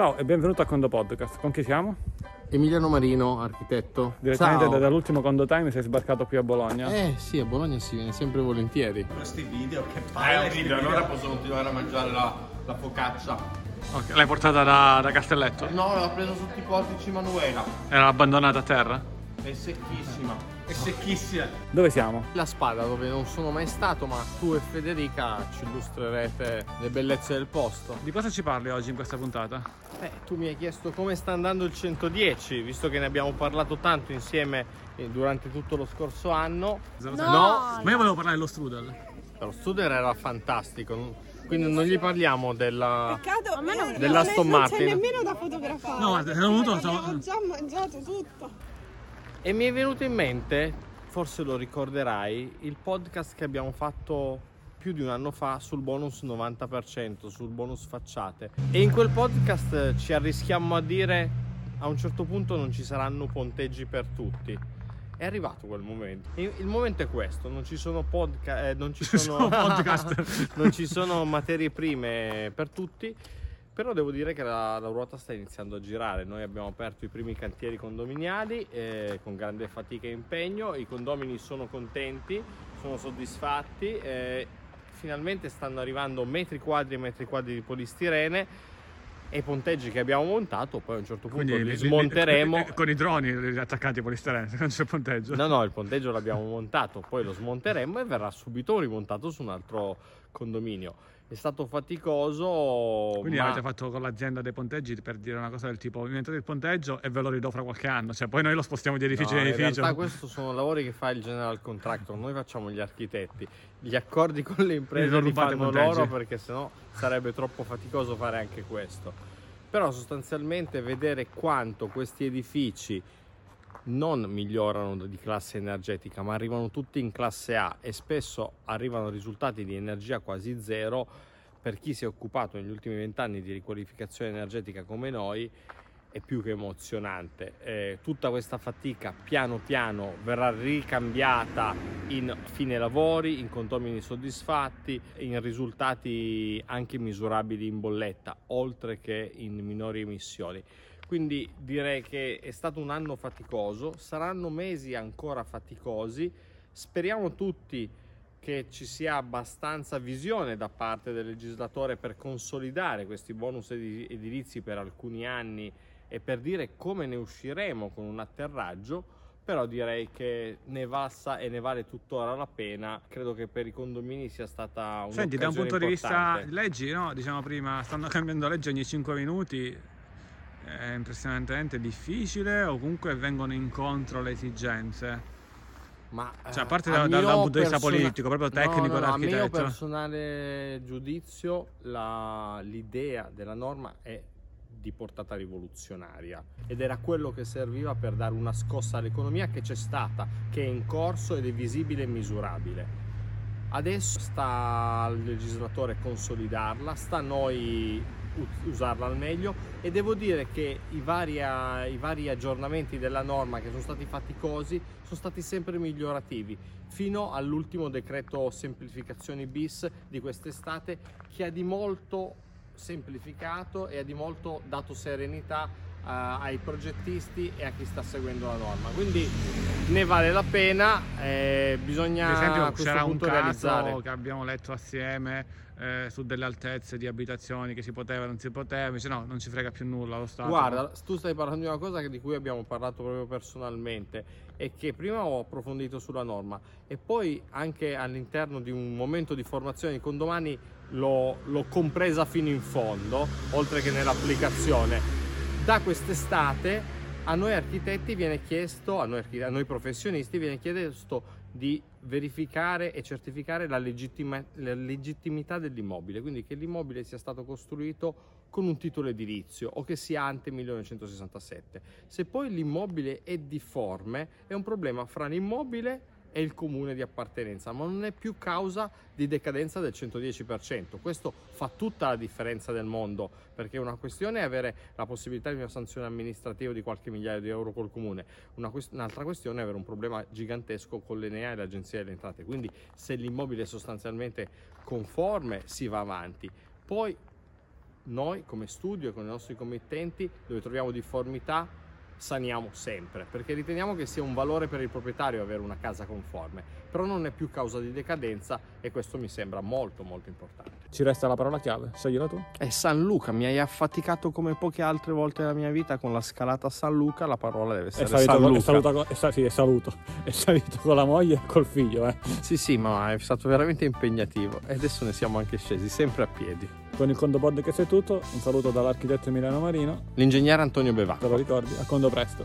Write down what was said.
Ciao e benvenuto a Condo Podcast. Con chi siamo? Emiliano Marino, architetto. Direttamente Ciao. da- dall'ultimo Condo Time sei sbarcato qui a Bologna. Eh sì, a Bologna si viene sempre volentieri. questi video che Eh, palle un video, allora posso continuare a mangiare la, la focaccia. Ok, L'hai portata da, da Castelletto? No, l'ho preso sotto i portici Manuela. Era abbandonata a terra? È secchissima. È secchissima. Dove siamo? La spada dove non sono mai stato, ma tu e Federica ci illustrerete le bellezze del posto. Di cosa ci parli oggi in questa puntata? Eh, tu mi hai chiesto come sta andando il 110, visto che ne abbiamo parlato tanto insieme eh, durante tutto lo scorso anno. No! No. Ma io volevo parlare dello strudel. Lo Studer era fantastico, quindi non gli parliamo della... Peccato, A me non- Dell'Aston non Martin. c'è nemmeno da fotografare. No, guarda, sono venuto- già mangiato tutto. E mi è venuto in mente, forse lo ricorderai, il podcast che abbiamo fatto più di un anno fa sul bonus 90%, sul bonus facciate. E in quel podcast eh, ci arrischiamo a dire a un certo punto non ci saranno ponteggi per tutti. È arrivato quel momento. Il momento è questo, non ci sono podcast, non ci sono, sono podcast. non ci sono materie prime per tutti. Però devo dire che la, la ruota sta iniziando a girare. Noi abbiamo aperto i primi cantieri condominiali eh, con grande fatica e impegno. I condomini sono contenti, sono soddisfatti. eh, finalmente stanno arrivando metri quadri e metri quadri di polistirene. E i ponteggi che abbiamo montato, poi a un certo punto li, li- li- smonteremo. Con i droni li attaccati polistirene, non c'è ponteggio. No, no, il ponteggio l'abbiamo montato, poi lo smonteremo e verrà subito rimontato su un altro condominio. È stato faticoso, Quindi ma... avete fatto con l'azienda dei ponteggi per dire una cosa del tipo: inventate il ponteggio e ve lo ridò fra qualche anno. Cioè, poi noi lo spostiamo di edificio No, in in edificio. realtà questi sono lavori che fa il general contractor, noi facciamo gli architetti. Gli accordi con le imprese li fanno loro perché sennò sarebbe troppo faticoso fare anche questo. Però sostanzialmente vedere quanto questi edifici non migliorano di classe energetica, ma arrivano tutti in classe A e spesso arrivano risultati di energia quasi zero per chi si è occupato negli ultimi vent'anni di riqualificazione energetica come noi è più che emozionante. Eh, tutta questa fatica piano piano verrà ricambiata in fine lavori, in condomini soddisfatti, in risultati anche misurabili in bolletta, oltre che in minori emissioni. Quindi direi che è stato un anno faticoso, saranno mesi ancora faticosi. Speriamo tutti che ci sia abbastanza visione da parte del legislatore per consolidare questi bonus edi- edilizi per alcuni anni e per dire come ne usciremo con un atterraggio, però direi che ne valsa e ne vale tuttora la pena. Credo che per i condomini sia stata una Senti, da un punto di vista leggi, no? diciamo prima, stanno cambiando legge ogni 5 minuti, è impressionantemente difficile o comunque vengono incontro le esigenze? Ma, Cioè, a parte eh, da- dal mio punto di vista politico, proprio tecnico no, no, no, A mio personale giudizio, la- l'idea della norma è di portata rivoluzionaria ed era quello che serviva per dare una scossa all'economia che c'è stata, che è in corso ed è visibile e misurabile. Adesso sta al legislatore consolidarla, sta a noi usarla al meglio. E devo dire che i vari, i vari aggiornamenti della norma che sono stati faticosi sono stati sempre migliorativi fino all'ultimo decreto semplificazioni bis di quest'estate che ha di molto semplificato e ha di molto dato serenità ai progettisti e a chi sta seguendo la norma quindi ne vale la pena eh, bisogna Ad esempio, a questo c'era un caso realizzare che abbiamo letto assieme eh, su delle altezze di abitazioni che si poteva, non si poteva. Dice no, non ci frega più nulla lo Stato. Guarda, tu stai parlando di una cosa che- di cui abbiamo parlato proprio personalmente e che prima ho approfondito sulla norma e poi anche all'interno di un momento di formazione di condomani l'ho, l'ho compresa fino in fondo, oltre che nell'applicazione. Da quest'estate a noi architetti viene chiesto, a noi, a noi professionisti viene chiesto di verificare e certificare la, legittima- la legittimità dell'immobile, quindi che l'immobile sia stato costruito con un titolo edilizio o che sia ante 1967. Se poi l'immobile è difforme è un problema fra l'immobile e il comune di appartenenza, ma non è più causa di decadenza del 110%. Questo fa tutta la differenza del mondo, perché una questione è avere la possibilità di una sanzione amministrativa di qualche migliaio di euro col comune, una quest- un'altra questione è avere un problema gigantesco con l'Enea e l'Agenzia delle Entrate. Quindi se l'immobile è sostanzialmente conforme si va avanti. Poi noi come studio, con i nostri committenti, dove troviamo difformità, saniamo sempre, perché riteniamo che sia un valore per il proprietario avere una casa conforme, però non è più causa di decadenza e questo mi sembra molto molto importante. Ci resta la parola chiave, scegliela tu. È San Luca, mi hai affaticato come poche altre volte nella mia vita con la scalata San Luca, la parola deve essere È salito, San è Luca. saluta con- è sa- sì, è saluto. È salito con la moglie e col figlio, eh. Sì, sì, ma è stato veramente impegnativo e adesso ne siamo anche scesi, sempre a piedi. Con il Condo Podcast è tutto. Un saluto dall'architetto Emiliano Marino. L'ingegnere Antonio Bevacqua. Te lo ricordi? A Condo presto.